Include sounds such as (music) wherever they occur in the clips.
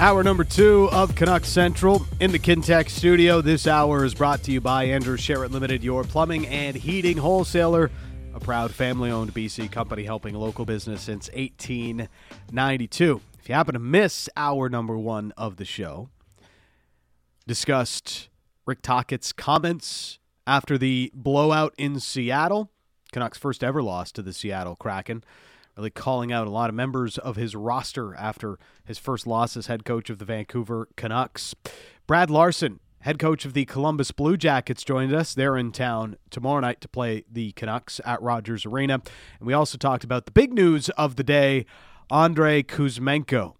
Hour number two of Canucks Central in the Kintec studio. This hour is brought to you by Andrew Sheret Limited, your plumbing and heating wholesaler, a proud family owned BC company helping local business since 1892. If you happen to miss hour number one of the show, discussed Rick Tocchet's comments after the blowout in Seattle, Canucks' first ever loss to the Seattle Kraken really calling out a lot of members of his roster after his first loss as head coach of the Vancouver Canucks. Brad Larsen, head coach of the Columbus Blue Jackets, joined us. They're in town tomorrow night to play the Canucks at Rogers Arena. And we also talked about the big news of the day Andrei Kuzmenko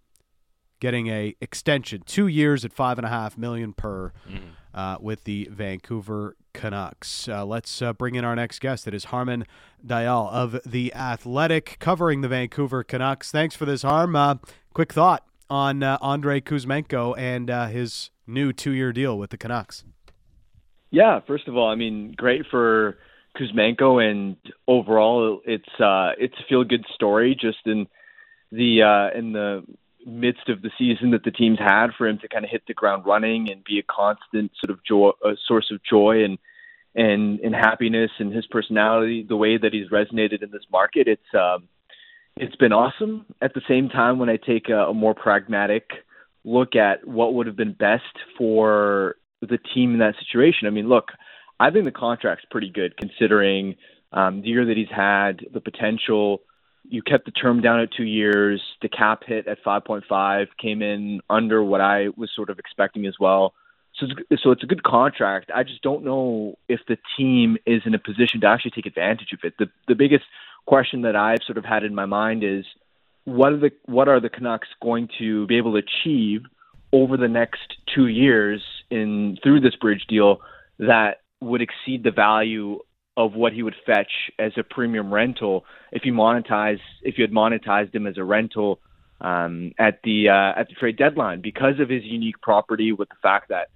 getting a extension, two years at five and a half million per. Mm. Uh, with the Vancouver Canucks. Uh, let's uh, bring in our next guest. It is Harman Dayal of The Athletic, covering the Vancouver Canucks. Thanks for this, Harm. Uh, quick thought on uh, Andrei Kuzmenko and uh, his new two year deal with the Canucks. Yeah, first of all, I mean, great for Kuzmenko, and overall, it's it's a feel good story. Just in the in the midst of the season that the teams had for him to kind of hit the ground running and be a constant sort of joy, a source of joy and and and happiness and his personality, the way that he's resonated in this market, it's um, it's been awesome. At the same time, when I take a, a more pragmatic look at what would have been best for the team in that situation, I mean, look, I think the contract's pretty good considering um, the year that he's had, the potential you kept the term down at two years. The cap hit at 5.5 came in under what I was sort of expecting as well. So, it's, so it's a good contract. I just don't know if the team is in a position to actually take advantage of it. The the biggest question that I've sort of had in my mind is what are the what are the Canucks going to be able to achieve over the next two years in through this bridge deal that would exceed the value of what he would fetch as a premium rental if you monetize if you had monetized him as a rental um, at the uh, at the trade deadline because of his unique property with the fact that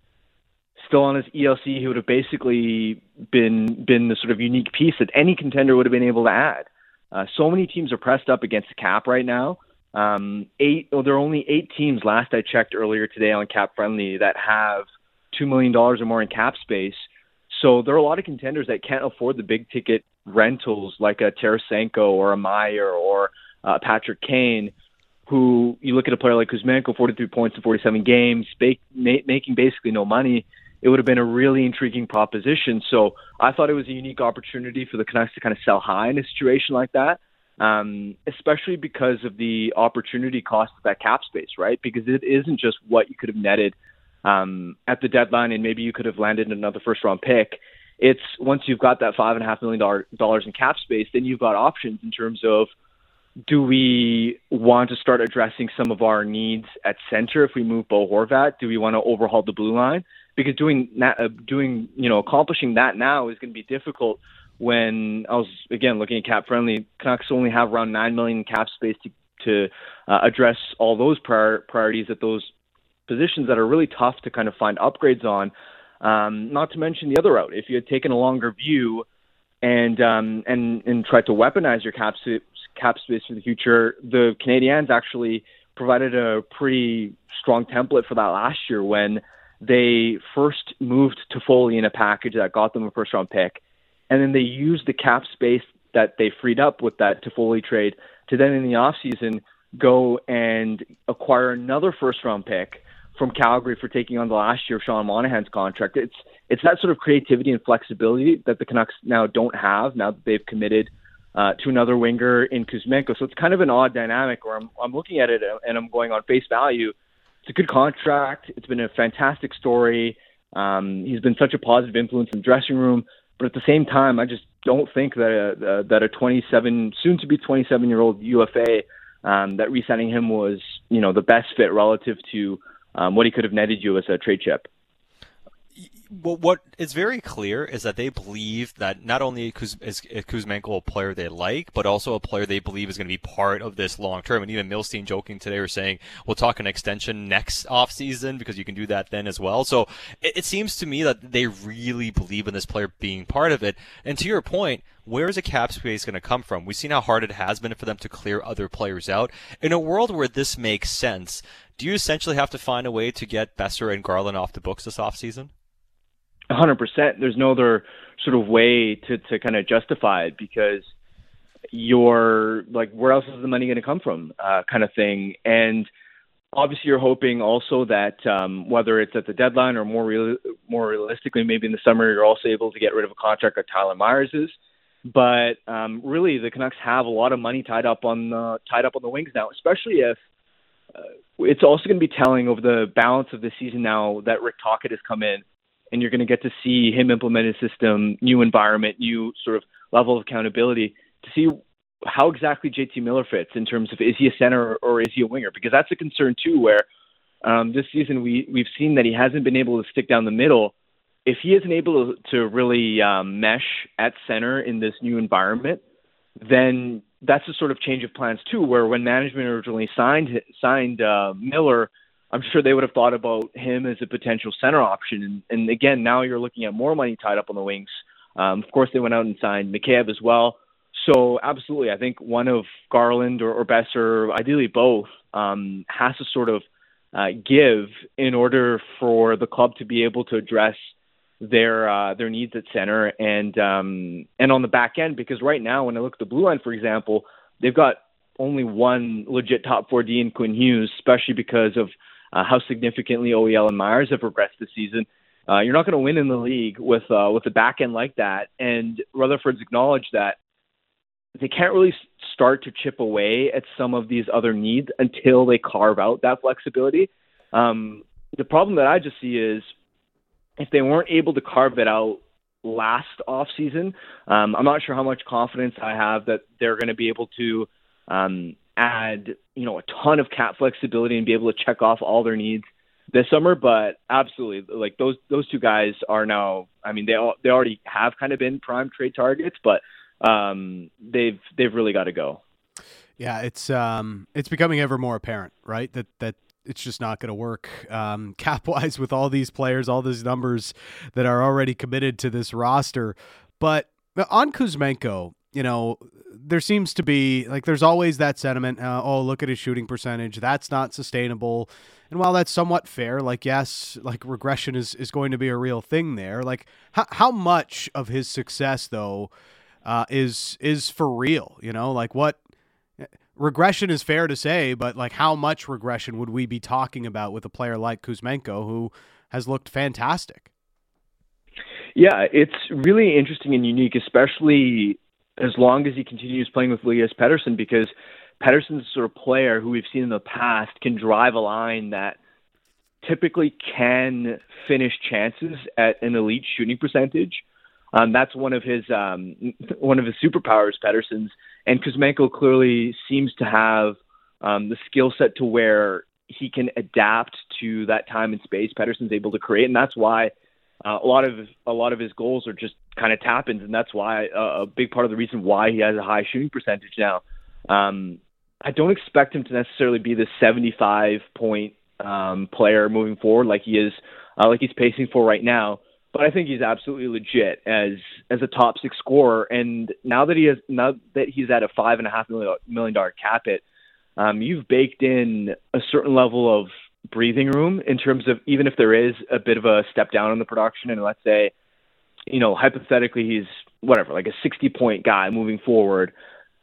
still on his ELC he would have basically been been the sort of unique piece that any contender would have been able to add. Uh, so many teams are pressed up against the cap right now. Um, eight, well, there are only eight teams. Last I checked earlier today on Cap Friendly that have two million dollars or more in cap space. So there are a lot of contenders that can't afford the big ticket rentals like a Tarasenko or a Meier or uh, Patrick Kane, who you look at a player like Kuzmenko, 43 points in 47 games, making basically no money. It would have been a really intriguing proposition. So I thought it was a unique opportunity for the Canucks to kind of sell high in a situation like that, um, especially because of the opportunity cost of that cap space, right? Because it isn't just what you could have netted – um, at the deadline, and maybe you could have landed another first round pick. It's once you've got that five and a half million dollar in cap space, then you've got options in terms of do we want to start addressing some of our needs at center if we move Bo Horvat? Do we want to overhaul the blue line? Because doing that, uh, doing you know accomplishing that now is going to be difficult. When I was again looking at cap friendly, Canucks only have around nine million cap space to to uh, address all those prior, priorities at those positions that are really tough to kind of find upgrades on. Um, not to mention the other route. If you had taken a longer view and um, and and tried to weaponize your cap, cap space for the future, the Canadiens actually provided a pretty strong template for that last year when they first moved Toffoli in a package that got them a first round pick, and then they used the cap space that they freed up with that Toffoli trade to then in the offseason go and acquire another first round pick from Calgary for taking on the last year of Sean Monahan's contract. It's it's that sort of creativity and flexibility that the Canucks now don't have now that they've committed uh, to another winger in Kuzmenko. So it's kind of an odd dynamic where I'm I'm looking at it and I'm going on face value. It's a good contract. It's been a fantastic story. Um, he's been such a positive influence in the dressing room, but at the same time, I just don't think that a, that a 27, soon to be 27 year old UFA, um, that re-signing him was you know the best fit relative to um, what he could have netted you as a trade chip. well, what is very clear is that they believe that not only is Kuzmenko a player they like, but also a player they believe is going to be part of this long term. And even Milstein joking today were saying we'll talk an extension next off season because you can do that then as well. So it, it seems to me that they really believe in this player being part of it. And to your point, where is the cap space going to come from? We've seen how hard it has been for them to clear other players out. In a world where this makes sense, do you essentially have to find a way to get Boeser and Garland off the books this offseason? 100%. There's no other sort of way to, to kind of justify it because you're like, where else is the money going to come from, uh, kind of thing. And obviously, you're hoping also that um, whether it's at the deadline or more real, more realistically, maybe in the summer, you're also able to get rid of a contract like Tyler Myers is. But um, really, the Canucks have a lot of money tied up on the tied up on the wings now, especially if it's also going to be telling over the balance of the season now that Rick Tocchet has come in and you're going to get to see him implement his system, new environment, new sort of level of accountability to see how exactly JT Miller fits in terms of is he a center or is he a winger? Because that's a concern too. Where um, this season we we've seen that he hasn't been able to stick down the middle. If he isn't able to really um, mesh at center in this new environment, then that's a sort of change of plans too. Where when management originally signed signed uh, Miller I'm sure they would have thought about him as a potential center option. And, and again, now you're looking at more money tied up on the wings. Um, of course, they went out and signed Mikheyev as well. So absolutely, I think one of Garland or, or Boeser, ideally both, um, has to sort of uh, give in order for the club to be able to address their uh, their needs at center and um, and on the back end. Because right now, when I look at the blue line, for example, they've got only one legit top four D in Quinn Hughes, especially because of uh, how significantly OEL and Myers have progressed this season. Uh, you're not going to win in the league with uh, with a back end like that. And Rutherford's acknowledged that they can't really start to chip away at some of these other needs until they carve out that flexibility. Um, the problem that I just see is if they weren't able to carve it out last off season, um, I'm not sure how much confidence I have that they're going to be able to um, add you know a ton of cap flexibility and be able to check off all their needs this summer. But absolutely, like those those two guys are now. I mean, they all, they already have kind of been prime trade targets, but um, they've they've really got to go. Yeah, it's um, it's becoming ever more apparent, right? That that it's just not going to work um, (laughs) cap wise with all these players, all these numbers that are already committed to this roster. But on Kuzmenko, you know, there seems to be like there's always that sentiment. Uh, oh, look at his shooting percentage. That's not sustainable. And while that's somewhat fair, like yes, like regression is is going to be a real thing there. Like how how much of his success though uh, is is for real? You know, like what regression is fair to say, but like how much regression would we be talking about with a player like Kuzmenko who has looked fantastic? Yeah, it's really interesting and unique, especially as long as he continues playing with Elias Pettersson because Pettersson's sort of player who we've seen in the past can drive a line that typically can finish chances at an elite shooting percentage. Um, that's one of his um, one of his superpowers, Pettersson's, and Kuzmenko clearly seems to have um, the skill set to where he can adapt to that time and space Pettersson's able to create, and that's why uh, a lot of a lot of his goals are just kind of tap ins, and that's why uh, a big part of the reason why he has a high shooting percentage now. Um, I don't expect him to necessarily be the 75 point um, player moving forward like he is, uh, like he's pacing for right now. But I think he's absolutely legit as as a top six scorer. And now that he has now that he's at a five and a half million million dollar cap hit, um, you've baked in a certain level of breathing room in terms of even if there is a bit of a step down in the production, and let's say, you know, hypothetically he's whatever, like a 60 point guy moving forward,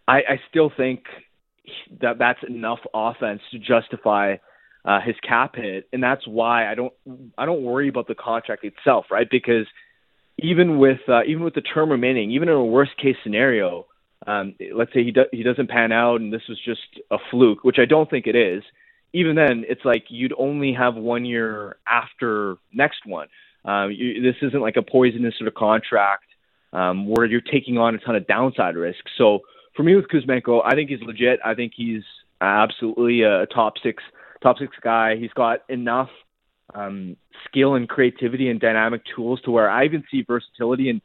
I, I still think that that's enough offense to justify uh, his cap hit, and that's why I don't I don't worry about the contract itself, right? Because even with uh, even with the term remaining, even in a worst case scenario, um, let's say he do, he doesn't pan out and this was just a fluke, which I don't think it is even then, it's like you'd only have one year after next one. Uh, you, this isn't like a poisonous sort of contract um, where you're taking on a ton of downside risk. So for me with Kuzmenko, I think he's legit. I think he's absolutely a top six top six guy. He's got enough um, skill and creativity and dynamic tools to where I even see versatility in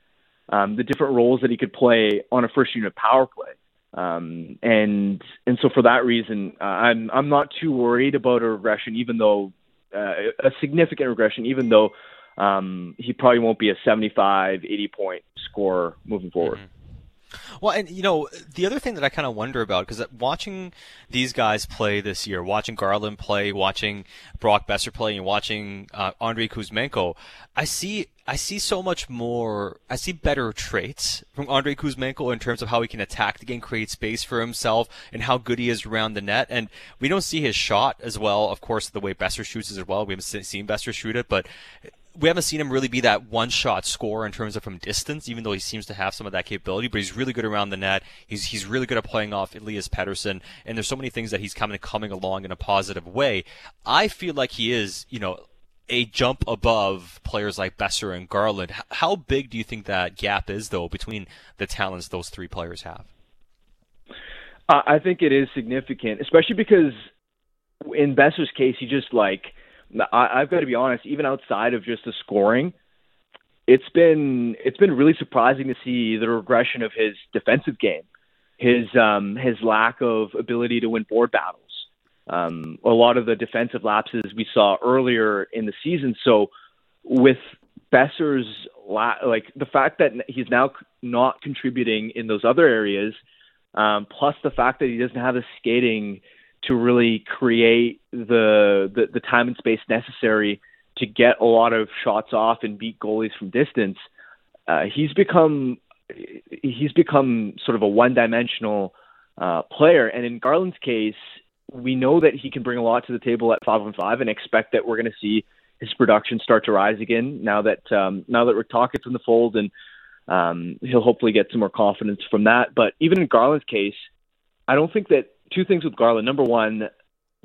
um, the different roles that he could play on a first unit power play. Um, and and so for that reason, uh, I'm I'm not too worried about a regression, even though uh, a significant regression, even though um, he probably won't be a 75, 80 point scorer moving forward. Mm-hmm. Well, and you know, the other thing that I kind of wonder about because watching these guys play this year, watching Garland play, watching Brock Boeser play, and watching uh, Kuzmenko, I see I see so much more. I see better traits from Andrei Kuzmenko in terms of how he can attack the game, create space for himself, and how good he is around the net. And we don't see his shot as well, of course, the way Boeser shoots as well. We haven't seen Boeser shoot it, but we haven't seen him really be that one shot scorer in terms of from distance, even though he seems to have some of that capability. But he's really good around the net. He's he's really good at playing off Elias Pettersson, and there's so many things that he's coming coming along in a positive way. I feel like he is, you know, a jump above players like Boeser and Garland. How big do you think that gap is, though, between the talents those three players have? I think it is significant, especially because in Boeser's case, he just like I, I've got to be honest, even outside of just the scoring, it's been it's been really surprising to see the regression of his defensive game, his um, his lack of ability to win board battles, um, a lot of the defensive lapses we saw earlier in the season. So with Boeser's la- like the fact that he's now not contributing in those other areas, um, plus the fact that he doesn't have the skating to really create the, the, the time and space necessary to get a lot of shots off and beat goalies from distance. Uh, he's become he's become sort of a one-dimensional uh, player, and in Garland's case, we know that he can bring a lot to the table at five on five, and expect that we're going to see his production start to rise again now that um, now that Rick Tocchet's in the fold, and um, he'll hopefully get some more confidence from that. But even in Garland's case, I don't think that two things with Garland. Number one,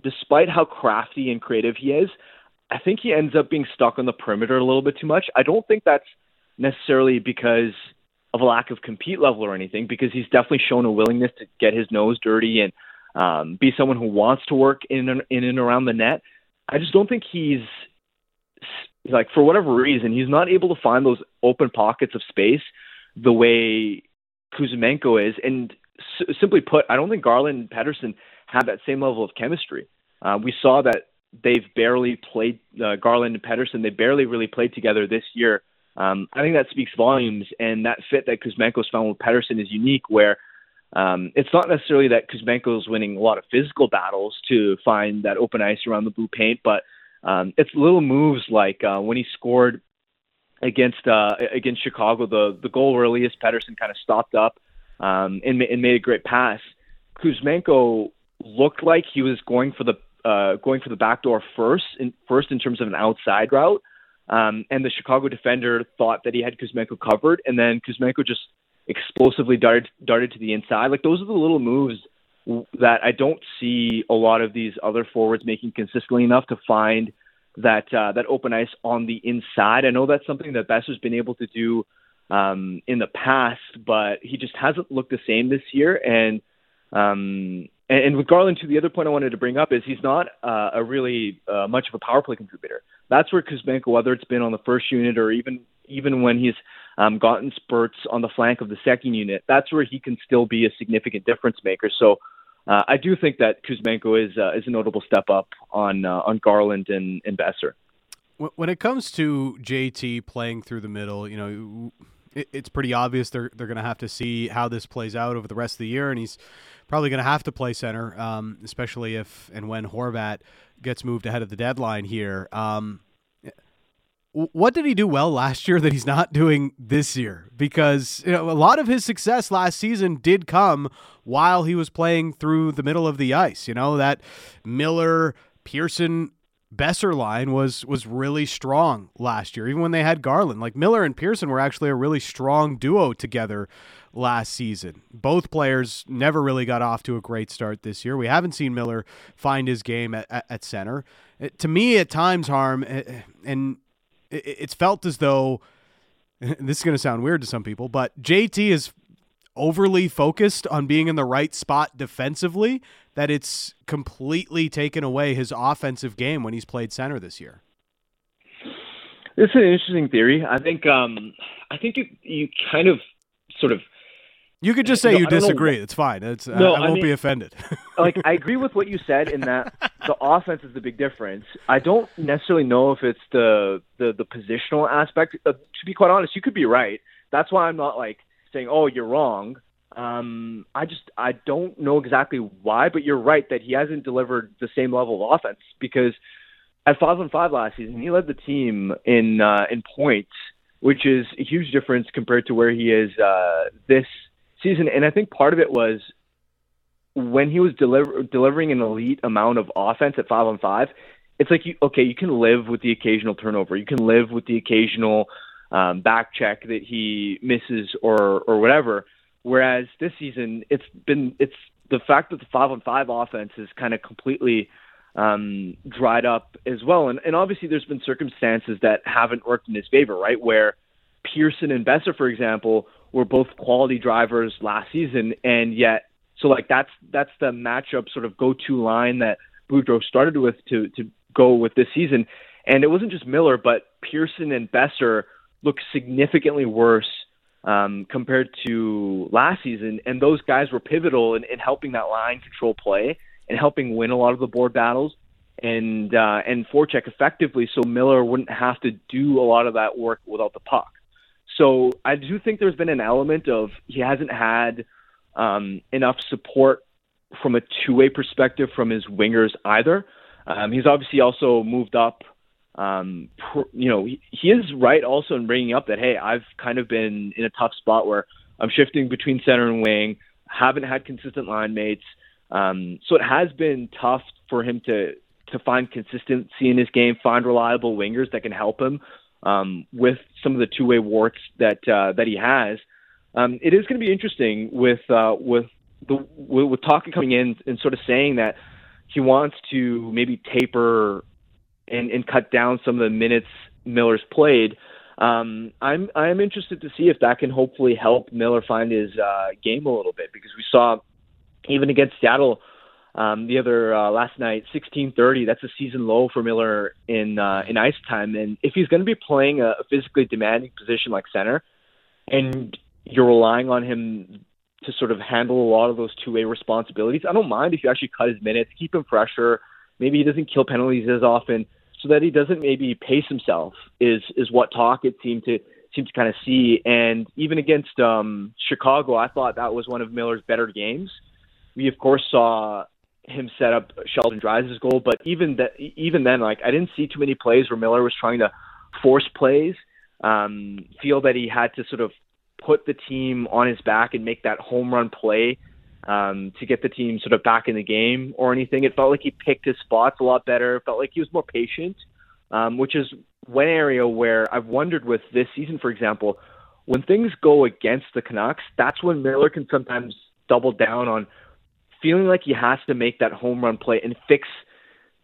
despite how crafty and creative he is, I think he ends up being stuck on the perimeter a little bit too much. I don't think that's necessarily because of a lack of compete level or anything, because he's definitely shown a willingness to get his nose dirty and um, be someone who wants to work in and, in and around the net. I just don't think he's like for whatever reason he's not able to find those open pockets of space the way Kuzmenko is, and simply put, I don't think Garland and Pettersson have that same level of chemistry. Uh, we saw that they've barely played uh, Garland and Pettersson. They barely really played together this year. Um, I think that speaks volumes, and that fit that Kuzmenko's found with Pettersson is unique. Where um, it's not necessarily that Kuzmenko's winning a lot of physical battles to find that open ice around the blue paint, but um, it's little moves like uh, when he scored against uh, against Chicago, the the goal where Elias Pettersson kind of stopped up um, and, and made a great pass. Kuzmenko looked like he was going for the uh, going for the back door first, in, first in terms of an outside route. Um, and the Chicago defender thought that he had Kuzmenko covered, and then Kuzmenko just explosively darted darted to the inside. Like those are the little moves that I don't see a lot of these other forwards making consistently enough to find that uh, that open ice on the inside. I know that's something that Boeser's been able to do um, in the past, but he just hasn't looked the same this year. And um, and, with Garland, too, the other point I wanted to bring up is he's not uh, a really uh, much of a power play contributor. That's where Kuzmenko, whether it's been on the first unit or even even when he's um, gotten spurts on the flank of the second unit, that's where he can still be a significant difference maker. So. Uh, I do think that Kuzmenko is uh, is a notable step up on uh, on Garland and, and Boeser. When it comes to JT playing through the middle, you know, it's pretty obvious they're they're going to have to see how this plays out over the rest of the year, and he's probably going to have to play center, um, especially if and when Horvat gets moved ahead of the deadline here. Um, what did he do well last year that he's not doing this year? Because you know a lot of his success last season did come while he was playing through the middle of the ice. You know that Miller, Pearson, Boeser line was was really strong last year, even when they had Garland. Like Miller and Pearson were actually a really strong duo together last season. Both players never really got off to a great start this year. We haven't seen Miller find his game at, at, at center. It, to me, at times, harm, eh, eh, and it, it's felt as though (laughs) this is going to sound weird to some people, but JT is overly focused on being in the right spot defensively that it's completely taken away his offensive game when he's played center this year. It's an interesting theory. I think um, I think you, you kind of sort of you could just say no, you disagree. It's fine. It's no, I, I won't mean, be offended. (laughs) like I agree with what you said in that (laughs) the offense is the big difference. I don't necessarily know if it's the the, the positional aspect. Uh, to be quite honest, you could be right. That's why I'm not like saying, "Oh, you're wrong." Um, I just I don't know exactly why, but you're right that he hasn't delivered the same level of offense because at five on five last season he led the team in uh, in points, which is a huge difference compared to where he is uh, this season. And I think part of it was when he was deliver, delivering an elite amount of offense at five on five. It's like you okay, you can live with the occasional turnover, you can live with the occasional um, back check that he misses or or whatever. Whereas this season, it's been it's the fact that the five on five offense is kind of completely um, dried up as well. And, and obviously, there's been circumstances that haven't worked in his favor, right? Where Pearson and Boeser, for example, were both quality drivers last season, and yet, so like that's that's the matchup sort of go-to line that Boudreau started with to to go with this season. And it wasn't just Miller, but Pearson and Boeser look significantly worse um, compared to last season. And those guys were pivotal in, in helping that line control play and helping win a lot of the board battles and uh, and forecheck effectively, so Miller wouldn't have to do a lot of that work without the puck. So I do think there's been an element of he hasn't had um, enough support from a two-way perspective from his wingers either. Um, he's obviously also moved up um, you know, he, he is right also in bringing up that hey, I've kind of been in a tough spot where I'm shifting between center and wing, haven't had consistent line mates, um, so it has been tough for him to to find consistency in his game, find reliable wingers that can help him um, with some of the two way warts that uh, that he has. Um, it is going to be interesting with uh, with the with, with coming in and sort of saying that he wants to maybe taper and, and cut down some of the minutes Miller's played. Um, I'm I'm interested to see if that can hopefully help Miller find his uh, game a little bit because we saw even against Seattle um, the other uh, last night, 16:30. That's a season low for Miller in uh, in ice time, and if he's going to be playing a, physically demanding position like center, and you're relying on him to sort of handle a lot of those two-way responsibilities, I don't mind if you actually cut his minutes, keep him fresher. Maybe he doesn't kill penalties as often so that he doesn't maybe pace himself is is what Tocchet seemed to seemed to kind of see. And even against um, Chicago, I thought that was one of Miller's better games. We of course saw him set up Sheldon Dries' goal, but even that even then, like I didn't see too many plays where Miller was trying to force plays. Um, feel that he had to sort of put the team on his back and make that home run play um, to get the team sort of back in the game or anything. It felt like he picked his spots a lot better. It felt like he was more patient, um, which is one area where I've wondered with this season, for example, when things go against the Canucks, that's when Miller can sometimes double down on feeling like he has to make that home run play and fix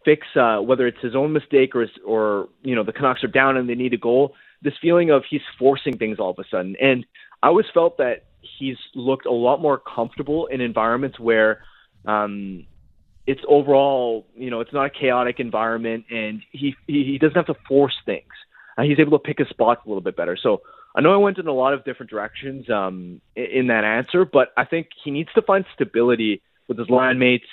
fix uh, whether it's his own mistake or or you know the Canucks are down and they need a goal. This feeling of he's forcing things all of a sudden, and I always felt that he's looked a lot more comfortable in environments where um, it's overall, you know, it's not a chaotic environment, and he he, doesn't have to force things. Uh, he's able to pick his spots a little bit better. So I know I went in a lot of different directions um, in, that answer, but I think he needs to find stability with his line mates,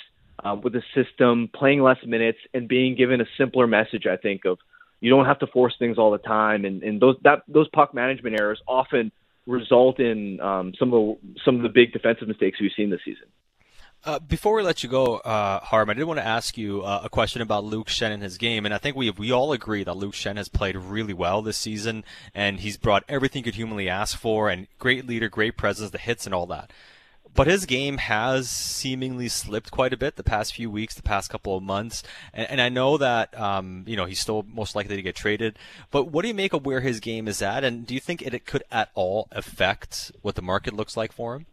uh, with the system, playing less minutes, and being given a simpler message. I think of you don't have to force things all the time, and, and those that those puck management errors often result in um, some of the some of the big defensive mistakes we've seen this season. Uh, before we let you go, uh, Harm, I did want to ask you uh, a question about Luke Schenn and his game, and I think we we all agree that Luke Schenn has played really well this season, and he's brought everything you could humanly ask for, and great leader, great presence, the hits, and all that but his game has seemingly slipped quite a bit the past few weeks, the past couple of months. And, and I know that um, you know he's still most likely to get traded. But what do you make of where his game is at? And do you think it, it could at all affect what the market looks like for him?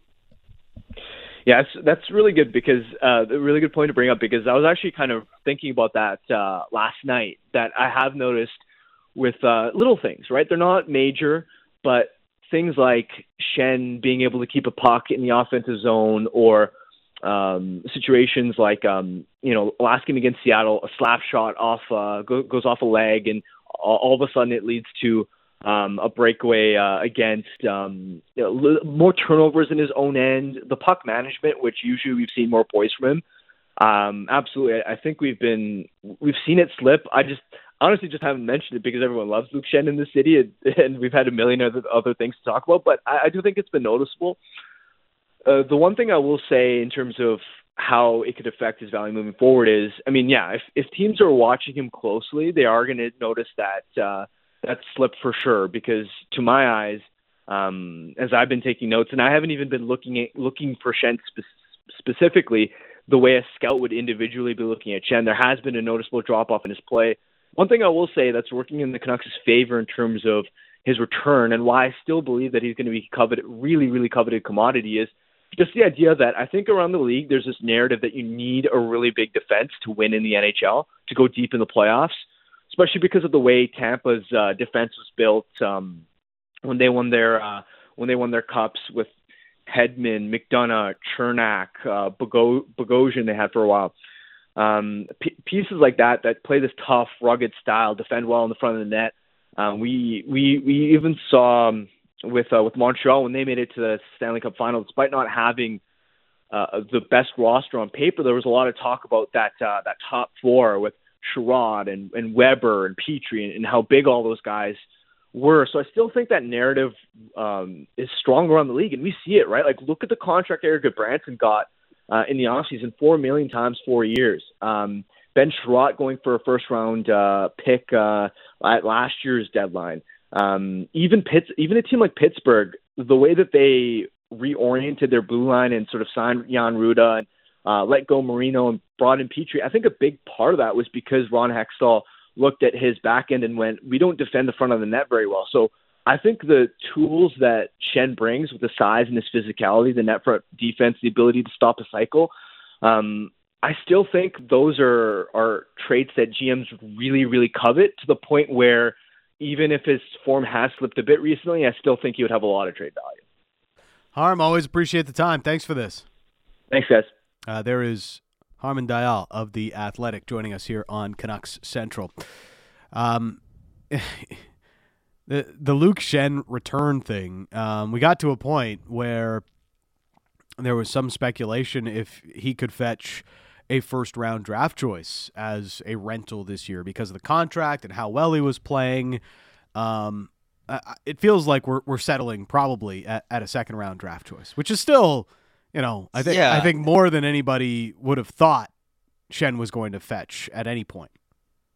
Yeah, that's really good because uh, a really good point to bring up because I was actually kind of thinking about that uh, last night. That I have noticed with uh, little things, right? They're not major, but things like Schenn being able to keep a puck in the offensive zone or um, situations like um, you know last game against Seattle, a slap shot off uh, go, goes off a leg, and all, all of a sudden it leads to um, a breakaway uh, against um, you know, more turnovers in his own end, the puck management, which usually we've seen more poise from him. Um, absolutely, I think we've been we've seen it slip. I just honestly just haven't mentioned it because everyone loves Luke Schenn in the city, and, (laughs) and we've had a million other other things to talk about. But I, I do think it's been noticeable. Uh, the one thing I will say in terms of how it could affect his value moving forward is, I mean, yeah, if if teams are watching him closely, they are going to notice that uh, that slip for sure. Because to my eyes, um, as I've been taking notes, and I haven't even been looking at looking for Schenn spe- specifically the way a scout would individually be looking at Schenn. There has been a noticeable drop off in his play. One thing I will say that's working in the Canucks' favor in terms of his return and why I still believe that he's going to be coveted, really, really coveted commodity is just the idea that I think around the league there's this narrative that you need a really big defense to win in the NHL to go deep in the playoffs, especially because of the way Tampa's uh, defense was built um, when they won their uh, when they won their cups with Hedman, McDonagh, Cernak, uh, Bogosian they had for a while. Um, p- pieces like that that play this tough, rugged style, defend well in the front of the net. Um, we we we even saw um, with uh, with Montreal when they made it to the Stanley Cup final, despite not having uh, the best roster on paper, there was a lot of talk about that uh, that top four with Chiarot and, and Weber and Petry and, and how big all those guys were. So I still think that narrative um, is strong around the league, and we see it, right? Like, look at the contract Erik Gudbranson got uh, in the offseason, four million times four years. Um, ben Chiarot going for a first round uh, pick uh, at last year's deadline. Um, even Pitts, even a team like Pittsburgh, the way that they reoriented their blue line and sort of signed Jan Rutta and uh, let go Marino and brought in Petry, I think a big part of that was because Ron Hextall looked at his back end and went, we don't defend the front of the net very well. So I think the tools that Schenn brings with the size and his physicality, the net front defense, the ability to stop a cycle, um, I still think those are are traits that GMs really, really covet to the point where even if his form has slipped a bit recently, I still think he would have a lot of trade value. Harm, always appreciate the time. Thanks for this. Thanks, guys. Uh, there is Harman Dayal of The Athletic joining us here on Canucks Central. Um, (laughs) the the Luke Schenn return thing, um, we got to a point where there was some speculation if he could fetch a first round draft choice as a rental this year because of the contract and how well he was playing. Um, it feels like we're we're settling probably at, at a second round draft choice, which is still, you know, I think yeah. I think more than anybody would have thought Schenn was going to fetch at any point.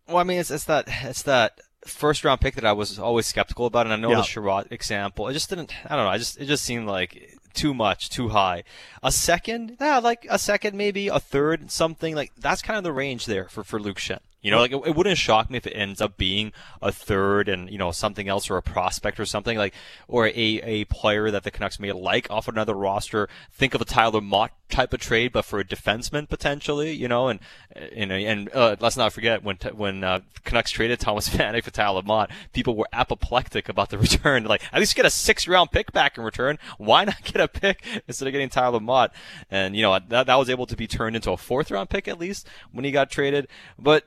Well, I mean, it's it's that it's that first round pick that I was always skeptical about, and I know the Chiarot example. It just didn't. I don't know. I just it just seemed like too much, too high. A second, yeah, like a second, maybe a third, something like that's kind of the range there for for Luke Schenn. You know, like it, it, wouldn't shock me if it ends up being a third and you know something else or a prospect or something like, or a a player that the Canucks may like off another roster. Think of a Tyler Motte type of trade, but for a defenseman potentially. You know, and and and uh, let's not forget when when uh, Canucks traded Thomas (laughs) Vanek for Tyler Motte, people were apoplectic about the (laughs) return. Like at least get a six round pick back in return. Why not get a pick (laughs) instead of getting Tyler Motte? And you know that that was able to be turned into a fourth round pick at least when he got traded, but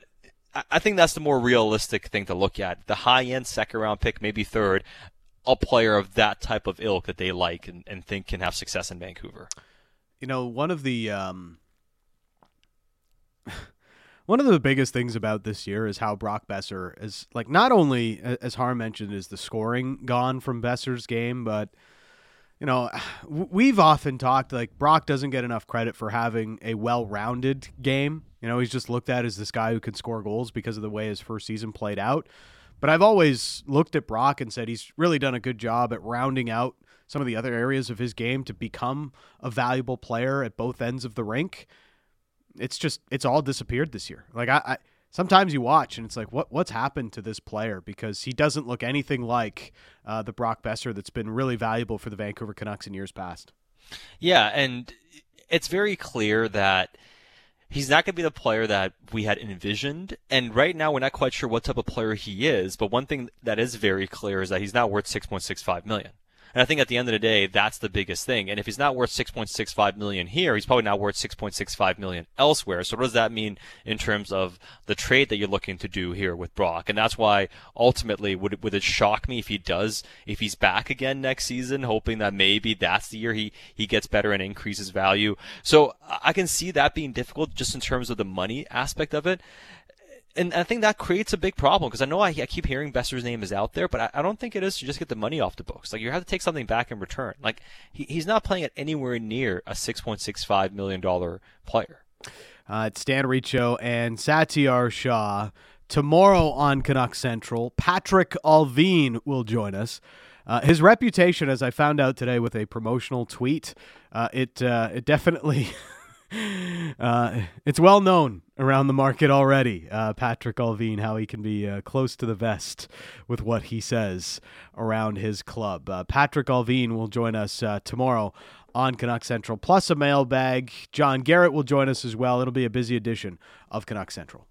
I think that's the more realistic thing to look at. The high end second round pick, maybe third, a player of that type of ilk that they like and, and think can have success in Vancouver. You know, one of the um, (laughs) one of the biggest things about this year is how Brock Boeser is like not only as Harm mentioned is the scoring gone from Boeser's game, but you know, we've often talked like Brock doesn't get enough credit for having a well-rounded game. You know, he's just looked at as this guy who can score goals because of the way his first season played out. But I've always looked at Brock and said he's really done a good job at rounding out some of the other areas of his game to become a valuable player at both ends of the rink. It's just it's all disappeared this year. Like I, I sometimes you watch and it's like what what's happened to this player because he doesn't look anything like uh, the Brock Boeser that's been really valuable for the Vancouver Canucks in years past. Yeah, and it's very clear that he's not going to be the player that we had envisioned. And right now, we're not quite sure what type of player he is. But one thing that is very clear is that he's not worth 6.65 million. And I think at the end of the day, that's the biggest thing. And if he's not worth 6.65 million here, he's probably not worth 6.65 million elsewhere. So what does that mean in terms of the trade that you're looking to do here with Brock? And that's why ultimately would would it shock me if he does if he's back again next season, hoping that maybe that's the year he he gets better and increases value. So I can see that being difficult just in terms of the money aspect of it and I think that creates a big problem because I know I, I, keep hearing Boeser's name is out there, but I, I, don't think it is to just get the money off the books. Like you have to take something back in return. Like he, he's not playing at anywhere near a six point six five million dollar player. Uh, it's Dan Riccio and Satiar Shah tomorrow on Canuck Central. Patrik Allvin will join us. Uh, his reputation, as I found out today with a promotional tweet, uh, it uh, it definitely. (laughs) Uh, it's well known around the market already, uh, Patrik Allvin, how he can be uh, close to the vest with what he says around his club. Uh, Patrik Allvin will join us uh, tomorrow on Canuck Central, plus a mailbag. John Garrett will join us as well. It'll be a busy edition of Canuck Central.